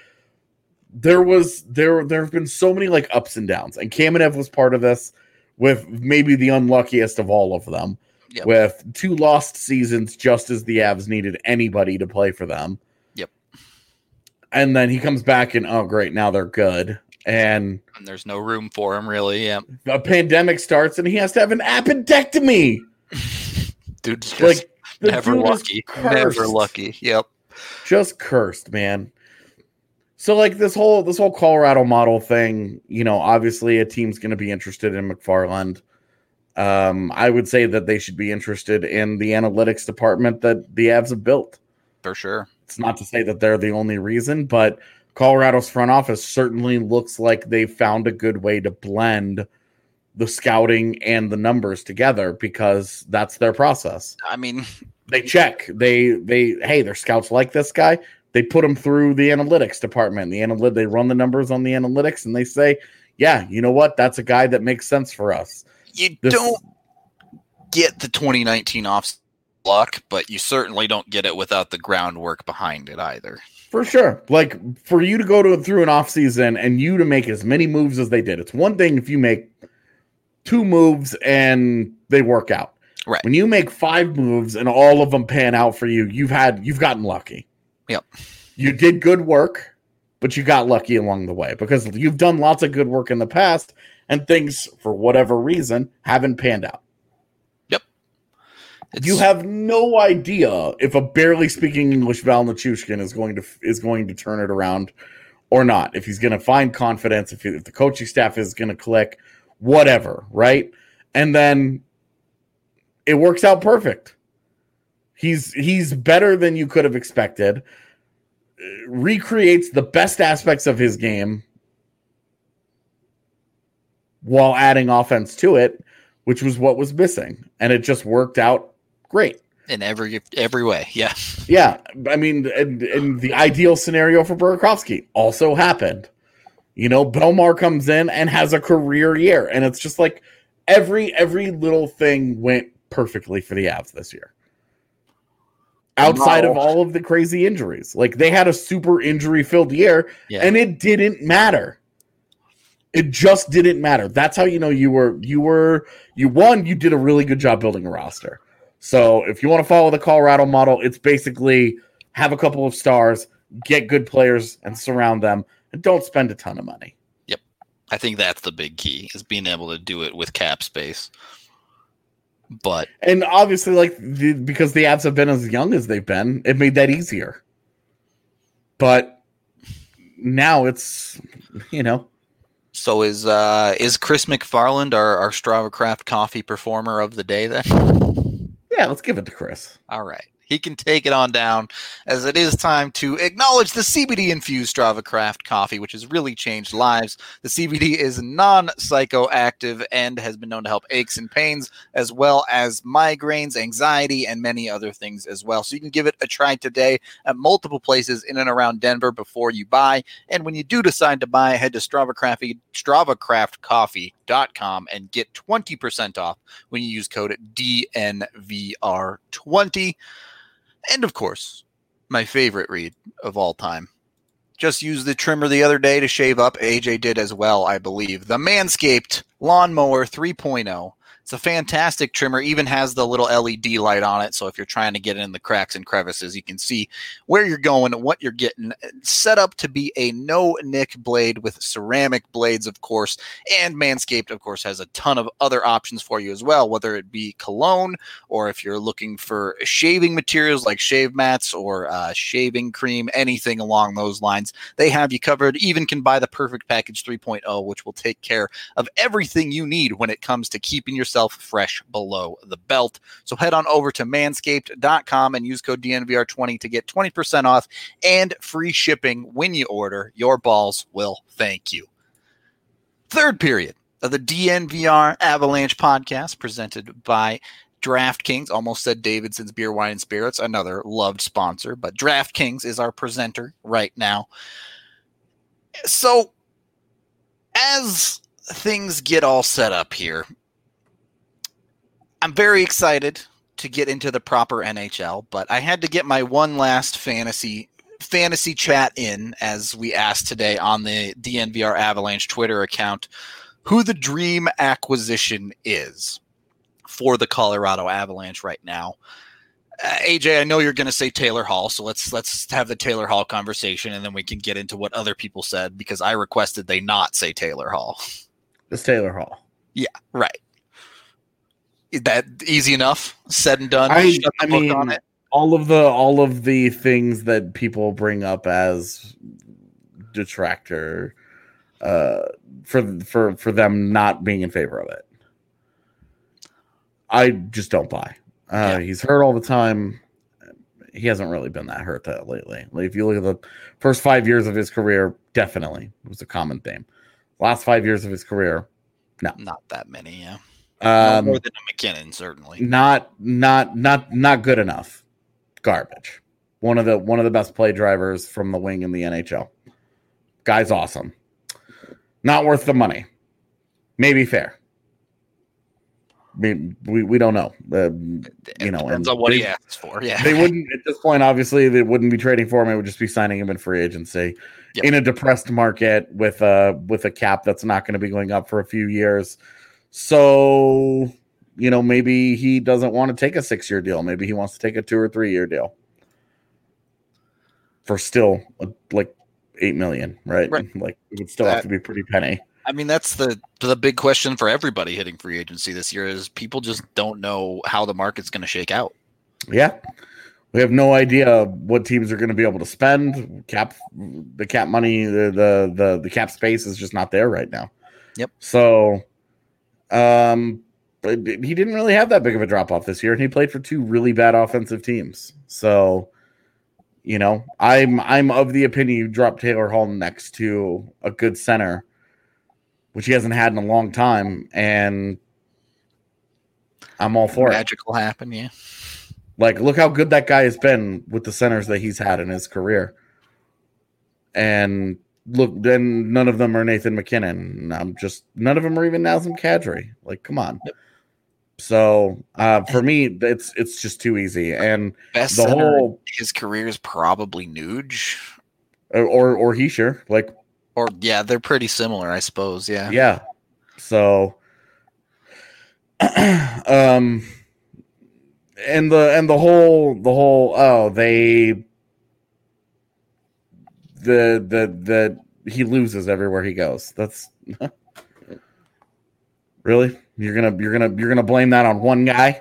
there was there there have been so many like ups and downs, and Kamenev was part of this with maybe the unluckiest of all of them. Yep. With two lost seasons, just as the Avs needed anybody to play for them. Yep. And then he comes back and oh great, now they're good. And and there's no room for him, really. Yeah. a pandemic starts and he has to have an appendectomy. Dude's just Like never dude lucky. Never lucky. Yep. just cursed, man. So like this whole this whole Colorado model thing, you know, obviously a team's going to be interested in McFarland. Um, I would say that they should be interested in the analytics department that the Avs have built. For sure. It's not to say that they're the only reason, but Colorado's front office certainly looks like they found a good way to blend the scouting and the numbers together because that's their process I mean, they check they they hey their scouts like this guy they put them through the analytics department. The analytic they run the numbers on the analytics and they say yeah you know what? That's a guy that makes sense for us. You This- don't get the 2019 off luck, but you certainly don't get it without the groundwork behind it either. for sure. Like for you to go to through an off season and you to make as many moves as they did. It's one thing if you make two moves and they work out. Right. when you make five moves and all of them pan out for you you've had you've gotten lucky Yep. you did good work, but you got lucky along the way because you've done lots of good work in the past and things, for whatever reason, haven't panned out. It's, You have no idea if a barely speaking English Val Nichushkin is going to is going to turn it around or not. If he's going to find confidence, if, if the coaching staff is going to click, whatever, right? And then it works out perfect. He's he's better than you could have expected. Recreates the best aspects of his game while adding offense to it, which was what was missing, and it just worked out great. in every every way. Yeah. Yeah, I mean, and, and the ideal scenario for Burakovsky also happened. You know, Bellemare comes in and has a career year, and it's just like every every little thing went perfectly for the Avs this year. Outside of all of the crazy injuries, like they had a super injury filled year, Yeah. and it didn't matter. It just didn't matter. That's how you know you were you were you won. You did a really good job building a roster. So if you want to follow the Colorado model, it's basically have a couple of stars, get good players, and surround them, and don't spend a ton of money. Yep. I think that's the big key is being able to do it with cap space. But And obviously, like the, because the Avs have been as young as they've been, it made that easier. But now it's you know so is uh is Chris McFarland our, our Strava Craft coffee performer of the day then? yeah, let's give it to Chris. All right. He can take it on down as it is time to acknowledge the CBD infused Strava Craft coffee, which has really changed lives. The CBD is non psychoactive and has been known to help aches and pains, as well as migraines, anxiety, and many other things as well. So you can give it a try today at multiple places in and around Denver before you buy. And when you do decide to buy, head to Strava Craft, StravaCraftCoffee.com and get 20% off when you use code DNVR20. And of course, my favorite read of all time. Just used the trimmer the other day to shave up. AJ did as well, I believe. The Manscaped Lawnmower 3.0. It's a fantastic trimmer, even has the little LED light on it. So if you're trying to get in the cracks and crevices, you can see where you're going, what you're getting. Set up to be a no nick blade with ceramic blades, of course. And Manscaped, of course, has a ton of other options for you as well, whether it be cologne or if you're looking for shaving materials like shave mats or uh, shaving cream, anything along those lines. They have you covered. Even can buy the Perfect Package 3.0, which will take care of everything you need when it comes to keeping yourself fresh below the belt. So head on over to manscaped.com and use code DNVR20 to get 20% off and free shipping when you order. Your balls will thank you. Third period of the DNVR Avalanche podcast presented by DraftKings. Almost said Davidson's Beer, Wine, and Spirits, another loved sponsor, but DraftKings is our presenter right now. So, as things get all set up here, I'm very excited to get into the proper NHL, but I had to get my one last fantasy fantasy chat in as we asked today on the DNVR Avalanche Twitter account who the dream acquisition is for the Colorado Avalanche right now. Uh, AJ, I know you're going to say Taylor Hall, so let's let's have the Taylor Hall conversation, and then we can get into what other people said because I requested they not say Taylor Hall. It's Taylor Hall. Yeah, right. Is that easy enough? Said and done. I, I mean, on it. all of the all of the things that people bring up as detractor uh, for for for them not being in favor of it, I just don't buy. Uh, Yeah. He's hurt all the time. He hasn't really been that hurt that lately. Like if you look at the first five years of his career, definitely it was a common theme. Last five years of his career, no, Not that many, yeah. No um, more than a MacKinnon, certainly. not not not not good enough. Garbage. One of the one of the best play drivers from the wing in the NHL. Guy's awesome. Not worth the money. Maybe fair. Mean, we, we don't know. Uh, you know, Depends on what he asks for. Yeah. they wouldn't at this point. Obviously, they wouldn't be trading for him. It would just be signing him in free agency Yep. in a depressed market with a with a cap that's not going to be going up for a few years. So, you know, maybe he doesn't want to take a six year deal. Maybe he wants to take a two or three year deal for still uh, like eight million, right? Right. Like it would still That- have to be pretty penny. I mean, that's the the big question for everybody hitting free agency this year is people just don't know how the market's going to shake out. Yeah. We have no idea what teams are going to be able to spend. Cap the cap money, the, the the the cap space is just not there right now. Yep. So um but he didn't really have that big of a drop off this year and he played for two really bad offensive teams. So you know, I'm I'm of the opinion you drop Taylor Hall next to a good center, which he hasn't had in a long time, and I'm all for it. Magic will happen, yeah. Like, look how good that guy has been with the centers that he's had in his career. And look, then none of them are Nathan MacKinnon. I'm just none of them are even Nazem Kadri. Like, come on. So uh, for me, it's it's just too easy. And Best the whole his career is probably Nuge. or or he sure like Or yeah, they're pretty similar, I suppose. Yeah. yeah. So um and the and the whole the whole oh they the the the he loses everywhere he goes. That's really You're gonna you're gonna you're gonna blame that on one guy.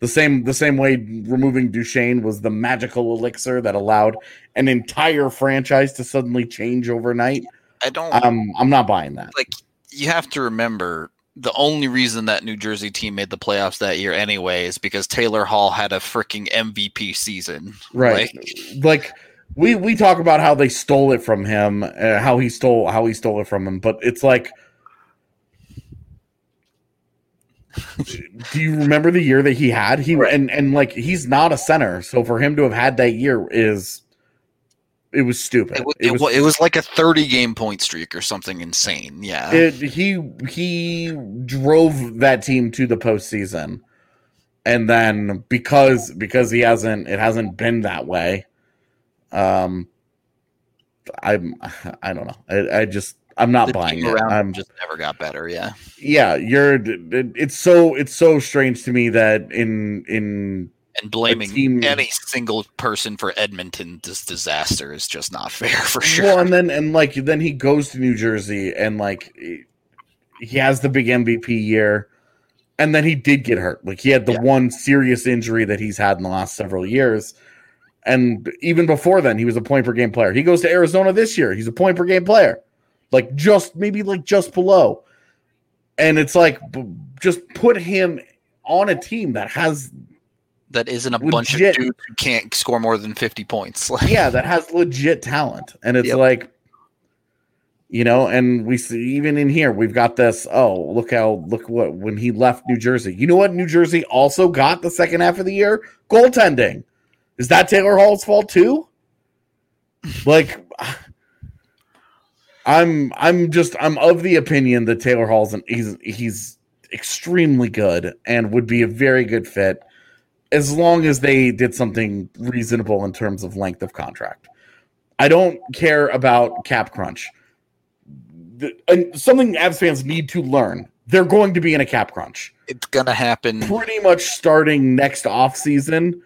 The same the same way removing Duchene was the magical elixir that allowed an entire franchise to suddenly change overnight. I don't Um, I'm not buying that. like you have to remember the only reason that New Jersey team made the playoffs that year anyway is because Taylor Hall had a freaking MVP season. Right. Like, Like we we talk about how they stole it from him, uh, how he stole how he stole it from him, but it's like do you remember the year that he had? He and and like he's not a center, so for him to have had that year is it was stupid. it, wa- it, wa- it was like a 30 game point streak or something insane. Yeah. it, he he drove that team to the postseason, and then because because he hasn't it hasn't been that way. Um, I'm I don't know. I, I just I'm not the buying it. I'm just never got better. Yeah. yeah. You're it's so it's so strange to me that in in And blaming team- any single person for Edmonton's disaster is just not fair for sure. Well, and then and like then he goes to New Jersey and like he has the big MVP year, and then he did get hurt. Like he had the Yeah. one serious injury that he's had in the last several years, and even before then, he was a point per game player. He goes to Arizona this year. He's a point per game player, like just maybe like just below, and it's like just put him on a team that has that isn't a bunch of dudes who can't score more than 50 points. Like, yeah, that has legit talent. And it's Yep. like, you know, and we see even in here, we've got this. Oh, look how, look what, when he left New Jersey. You know what New Jersey also got the second half of the year? Goaltending. Is that Taylor Hall's fault too? Like, I'm, I'm just, I'm of the opinion that Taylor Hall's, an, he's, he's extremely good and would be a very good fit as long as they did something reasonable in terms of length of contract. I don't care about cap crunch. The, and something Avs fans need to learn. They're going to be in a cap crunch it's going to happen. pretty much starting next off season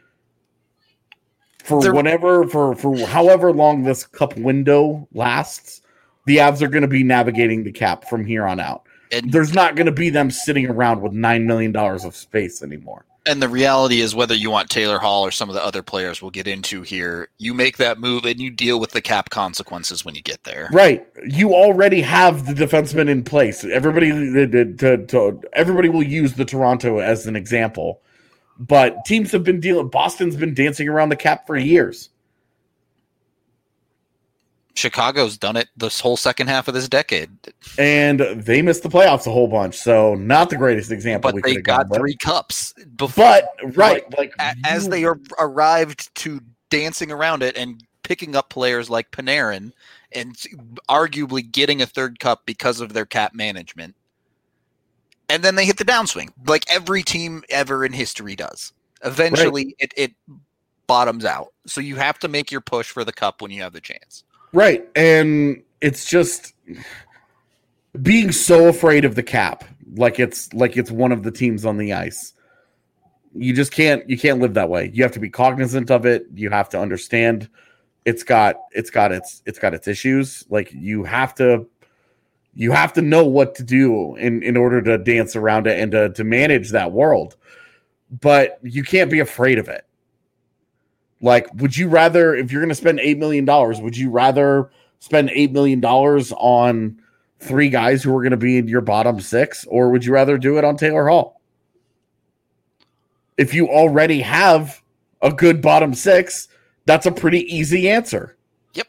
for They're- whatever for for however long this cup window lasts. The Avs are going to be navigating the cap from here on out. And, There's not going to be them sitting around with nine million dollars of space anymore. and the reality is, whether you want Taylor Hall or some of the other players we'll get into here, you make that move and you deal with the cap consequences when you get there. Right. You already have the defenseman in place. Everybody to, to, to- everybody will use the Toronto as an example. But teams have been dealing Boston's been dancing around the cap for years. Chicago's done it this whole second half of this decade, And they missed the playoffs a whole bunch. So not the greatest example but we they could have gone got with. three cups. Before, But right, like a- as you- they ar- arrived to dancing around it and picking up players like Panarin and arguably getting a third cup because of their cap management. And then they hit the downswing, like every team ever in history does. Eventually, it, it bottoms out. So you have to make your push for the cup when you have the chance. Right. And it's just being so afraid of the cap, like it's like it's one of the teams on the ice. You just can't you can't live that way. You have to be cognizant of it. You have to understand it's got it's got its it's got its issues. Like you have to you have to know what to do in in order to dance around it and to to manage that world. But you can't be afraid of it. Like, would you rather, if you're going to spend $8 million, would you rather spend $8 million on three guys who are going to be in your bottom six, or would you rather do it on Taylor Hall? If you already have a good bottom six, that's a pretty easy answer. Yep.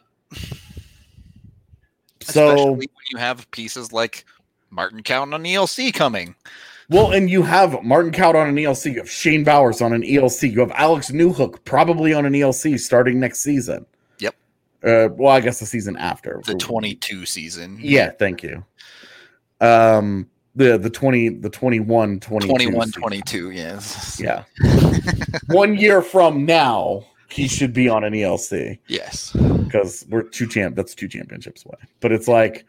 So, Especially you have pieces like Martin Kaut on ELC coming. well, and you have Martin Kaut on an ELC, you have Shane Bowers on an ELC, you have Alex Newhook probably on an ELC starting next season. Yep. Uh, well, I guess the season after The 22 season. Yeah, thank you. Um the the 20 the 21 22 21 season. 22, yes. Yeah. One year from now, he should be on an ELC Yes. because we're two champ that's two championships away. But it's like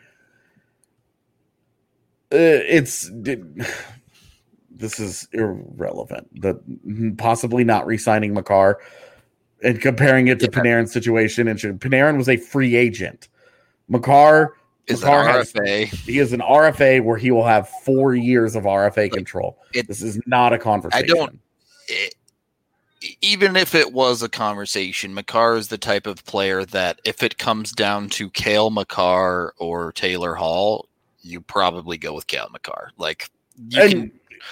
Uh, it's it- this is irrelevant. The possibly not re-signing Makar and comparing it to Yeah. Panarin's situation and should- Panarin was a free agent. Makar is an Makar has- RFA. He is an RFA where he will have four years of RFA control. it- this is not a conversation. I don't. It- even if it was a conversation, Makar is the type of player that if it comes down to Cale Makar or Taylor Hall, you probably go with Cale Makar. Like you And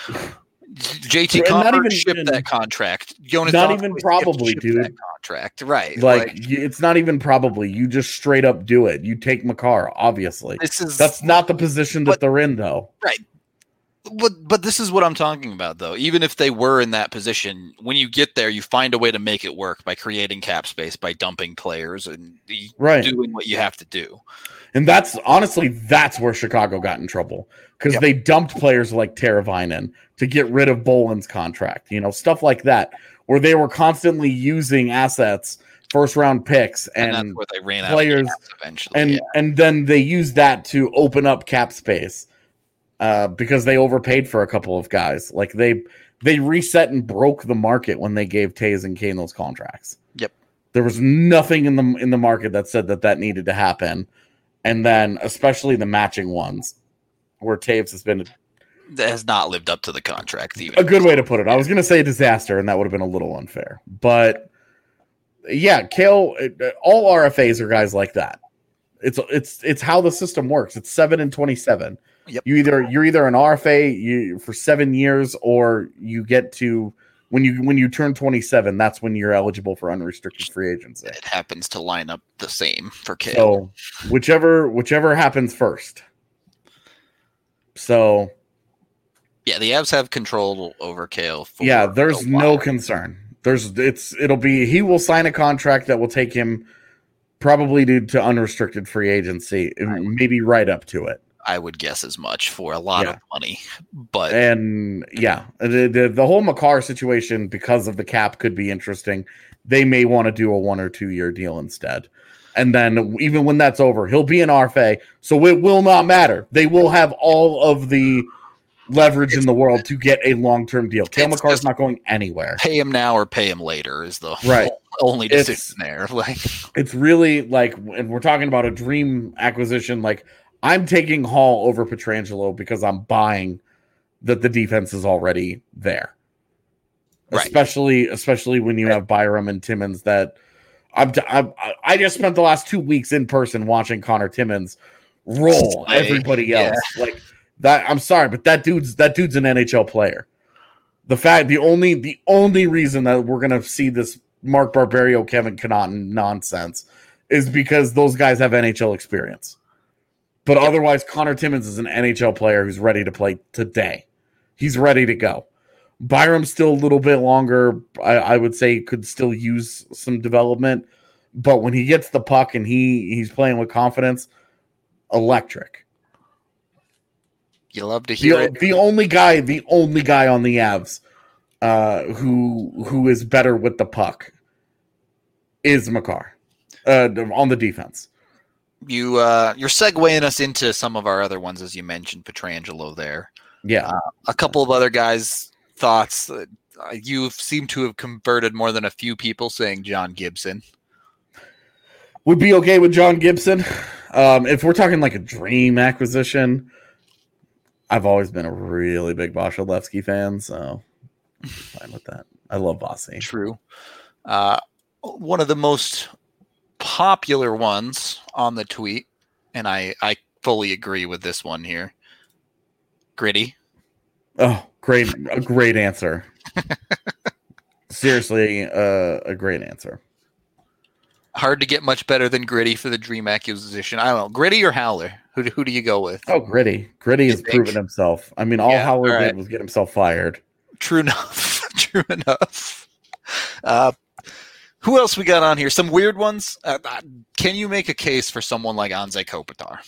can JT even- shipped that contract. Jonas not even probably, dude. That contract, right? like, y it's not even probably. You just straight up do it. You take Makar, obviously. this is That's not the position that But- they're in, though. Right. But but this is what I'm talking about though. Even if they were in that position, when you get there, you find a way to make it work by creating cap space, by dumping players, and Right. doing what you have to do. And that's honestly that's where Chicago got in trouble because Yep. they dumped players like Teravainen to get rid of Bolland's contract, you know, stuff like that, where they were constantly using assets, first round picks, And, and where they ran out players- eventually. and yeah. and then they used that to open up cap space uh, because they overpaid for a couple of guys. Like they they reset and broke the market when they gave Toews and Kane those contracts. Yep. There was nothing in the in the market that said that that needed to happen, and then especially the matching ones, where Toews has been that has not lived up to the contract. Even a good way to put it. I was going to say disaster, and that would have been a little unfair, but yeah, Cale. uh, All RFAs are guys like that. It's it's it's how the system works. It's seven and twenty seven. Yep. You either you're either an RFA you for seven years, or you get to when you when you turn twenty seven. That's when you're eligible for unrestricted free agency. It happens to line up the same for Cale. So whichever whichever happens first. So yeah, the Avs have control over Cale. For yeah, there's no concern. There's it's it'll be he will sign a contract that will take him probably due to unrestricted free agency, and maybe right up to it. I would guess as much for a lot Yeah. of money, but And yeah, the, the the whole Makar situation because of the cap could be interesting. They may want to do a one or two year deal instead. And then even when that's over, he'll be an RFA, so it will not matter. They will have all of the leverage in the world to get a long term deal. Cale It's just- not going anywhere. pay him now or pay him later is the Right. only It's- there. Like it's really like and we're talking about a dream acquisition like i'm taking hall over Pietrangelo because i'm buying that the defense is already there Right. especially especially when you have byram and Timmins that I'm, t- I'm i just spent the last two weeks in person watching connor Timmins roll everybody yeah. else like that i'm sorry but that dude's that dude's an nhl player the fact the only the only reason that we're gonna see this Mark Barberio, Kevin Connauton nonsense is because those guys have NHL experience. But otherwise, Connor Timmins is an NHL player who's ready to play today. He's ready to go. Byram's still a little bit longer. I, I would say could still use some development, but when he gets the puck and he he's playing with confidence, electric. you love to hear The, it. the only guy, the only guy on the Avs uh, who who is better with the puck is Makar uh, on the defense. You uh you're segueing us into some of our other ones as you mentioned Pietrangelo there. Yeah, A couple of other guys' thoughts. Uh, you seem to have converted more than a few people saying John Gibson. would be okay with John Gibson. Um, if we're talking like a dream acquisition, I've always been a really big Vasilevsky fan, so I'm fine with that. I love Bossy. True. Uh, one of the most popular ones on the tweet, and I, I fully agree with this one here. Gritty. Oh, great, a great answer. Seriously, uh, a great answer. Hard to get much better than Gritty for the dream acquisition. I don't know. Gritty or Howler? Who, do- who do you go with? Oh, Gritty. Gritty has proven himself. I mean, all Yeah, Howard all right. did was get himself fired. True enough. True enough. Uh, who else we got on here? Some weird ones. Uh, uh, can you make a case for someone like Anze Kopitar?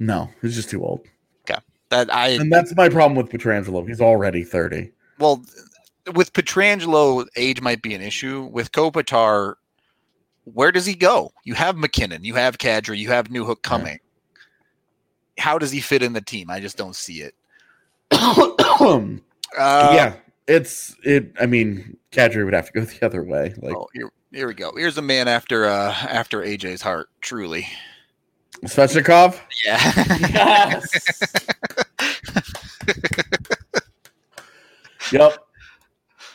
No, he's just too old. That I And that's my problem with Pietrangelo. He's already 30. well, with Pietrangelo, age might be an issue. With Kopitar, where does he go? You have MacKinnon, you have Kadri, you have Newhook coming. How does he fit in the team? I just don't see it. Uh, yeah, it's it. I mean, Kadri would have to go the other way. Like, oh, here, here we go. Here's a man after uh after AJ's heart. Truly, Svechnikov. Yeah. Yes. yep.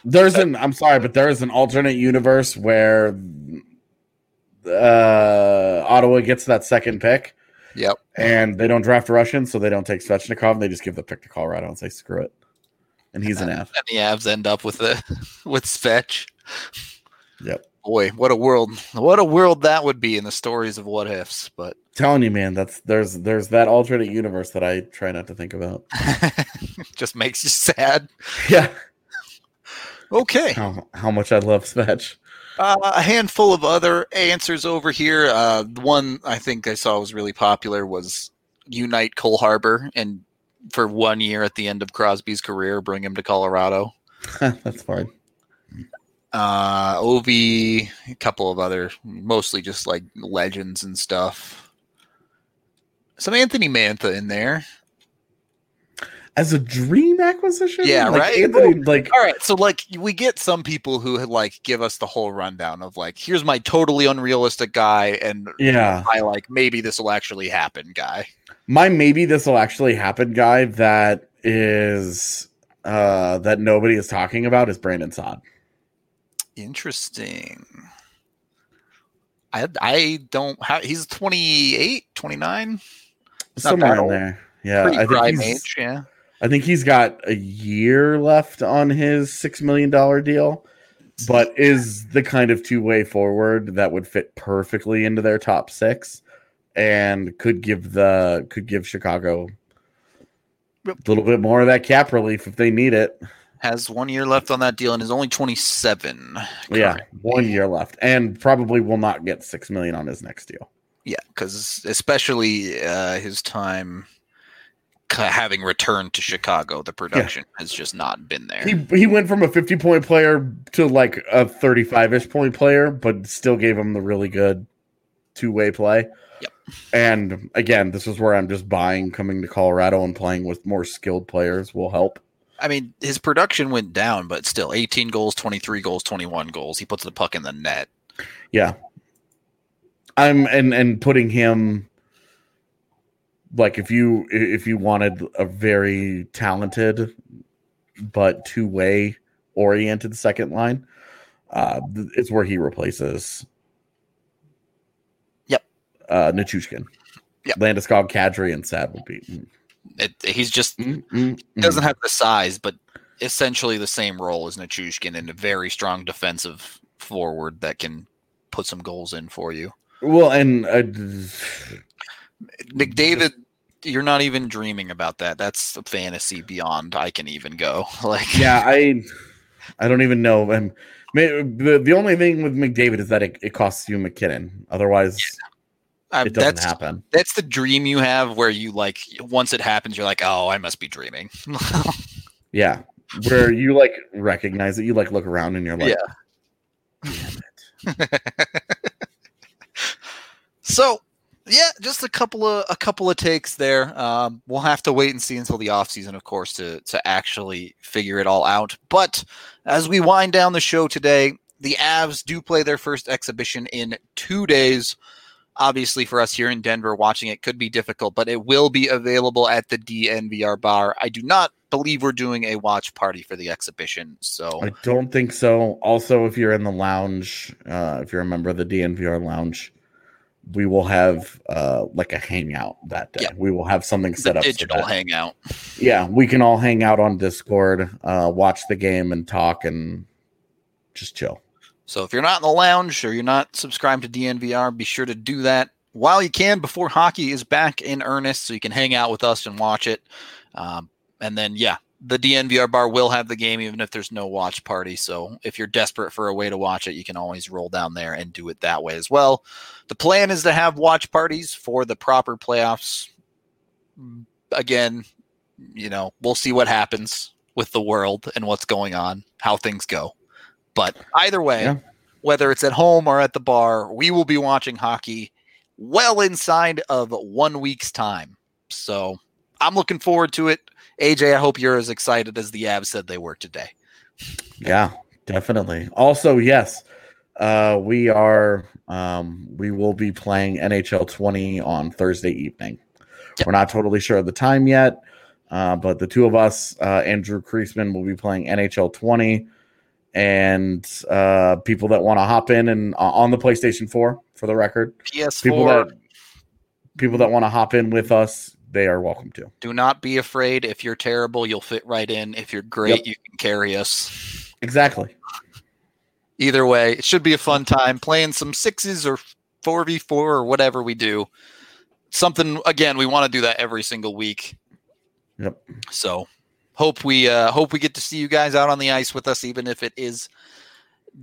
There's an. I'm sorry, but there is an alternate universe where uh, Ottawa gets that second pick, yep. and they don't draft a Russian, so they don't take Svechnikov. They just give the pick to Colorado and say screw it, and he's an F. And the Avs end up with the with Svech. Yep. Boy, what a world! What a world that would be in the stories of what ifs. But Telling you, man, that's there's there's that alternate universe that I try not to think about. just makes you sad. Yeah. Okay. How how much I love Svech. Uh, a handful of other answers over here. Uh, the one I think I saw was really popular was unite Cole Harbour and for one year at the end of Crosby's career, bring him to Colorado. that's fine. Uh, Ovi, a couple of other, mostly just like legends and stuff. Some Anthony Mantha in there. As a dream acquisition, Yeah, Like, right? Anthony, like All right, so like we get some people who like give us the whole rundown of like, here's my totally unrealistic guy, and yeah, I like maybe this will actually happen guy. My maybe this will actually happen guy that is uh that nobody is talking about is Brandon Saad. Interesting. I I don't how he's 28, 29. Not Somewhere in there. Yeah, I think he's, age, yeah. I think he's got a year left on his six million dollar deal, but is the kind of two way forward that would fit perfectly into their top six, and could give the could give Chicago a little bit more of that cap relief if they need it. Has one year left on that deal and is only 27. Yeah, one year left, and probably will not get six million on his next deal. Yeah, because especially uh, his time having returned to Chicago, the production has just not been there. He he went from a fifty point player to like a thirty five ish point player, but still gave him the really good two way play. And again, this is where I'm just buying coming to Colorado and playing with more skilled players will help. I mean, his production went down, but still 18 goals, 23 goals, 21 goals. He puts the puck in the net. Yeah. I'm and and putting him like if you if you wanted a very talented but two way oriented second line, uh it's where he replaces. Uh Nichushkin. Yep. Landeskog, Kadri, and Saad would be mm, It, he's just mm, mm, doesn't have the size, but essentially the same role as Nichushkin and a very strong defensive forward that can put some goals in for you. mm. well and uh, McDavid, you're not even dreaming about that. That's a fantasy beyond I can even go. Like, yeah, I I don't even know. May- the the only thing with McDavid is that it, it costs you MacKinnon. Otherwise, I- it doesn't that's happen. that's the dream you have where you like once it happens, you're like, oh, I must be dreaming. Yeah, where you like recognize it, you like look around and you're like, Yeah. So yeah, just a couple of a couple of takes there. Um, we'll have to wait and see until the off season, of course, to to actually figure it all out. But as we wind down the show today, the Avs do play their first exhibition in two days. Obviously, for us here in Denver, watching it could be difficult, but it will be available at the DNVR bar. I do not believe we're doing a watch party for the exhibition, so I don't think so. Also, if you're in the lounge, uh, if you're a member of the DNVR lounge, we will have uh, like a hangout that day. Yeah. We will have something the set up. so digital that- hangout. yeah, we can all hang out on Discord, uh, watch the game, and talk and just chill. So if you're not in the lounge or you're not subscribed to DNVR, be sure to do that while you can before hockey is back in earnest, so you can hang out with us and watch it. Um, and then, yeah, the DNVR bar will have the game even if there's no watch party. So if you're desperate for a way to watch it, you can always roll down there and do it that way as well. The plan is to have watch parties for the proper playoffs. Again, you know, we'll see what happens with the world and what's going on, how things go. But either way, Yeah. whether it's at home or at the bar, we will be watching hockey well inside of one week's time. So I'm looking forward to it. AJ, I hope you're as excited as the Avs said they were today. Yeah, definitely. Also, yes, uh, we are Um, we will be playing NHL 20 on Thursday evening. We're not totally sure of the time yet, uh, but the two of us, uh, Andrew Kreisman, will be playing NHL 20, and uh, people that want to hop in and uh, on the PlayStation 4, for the record, PS4. people that people that want to hop in with us, they are welcome to. Do not be afraid. If you're terrible, you'll fit right in. If you're great, Yep. you can carry us. Exactly. Either way, it should be a fun time playing some sixes or 4v4 or whatever we do. Something again, we want to do that every single week. Yep. So hope we uh hope we get to see you guys out on the ice with us, even if it is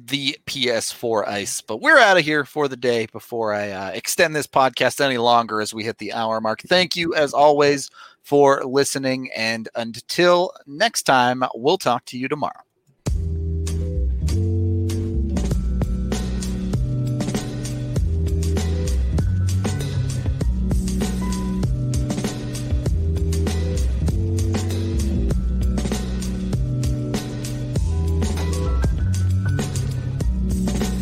the PS4 ice. But we're out of here for the day before I uh, extend this podcast any longer as we hit the hour mark. Thank you, as always, for listening. And until next time, we'll talk to you tomorrow.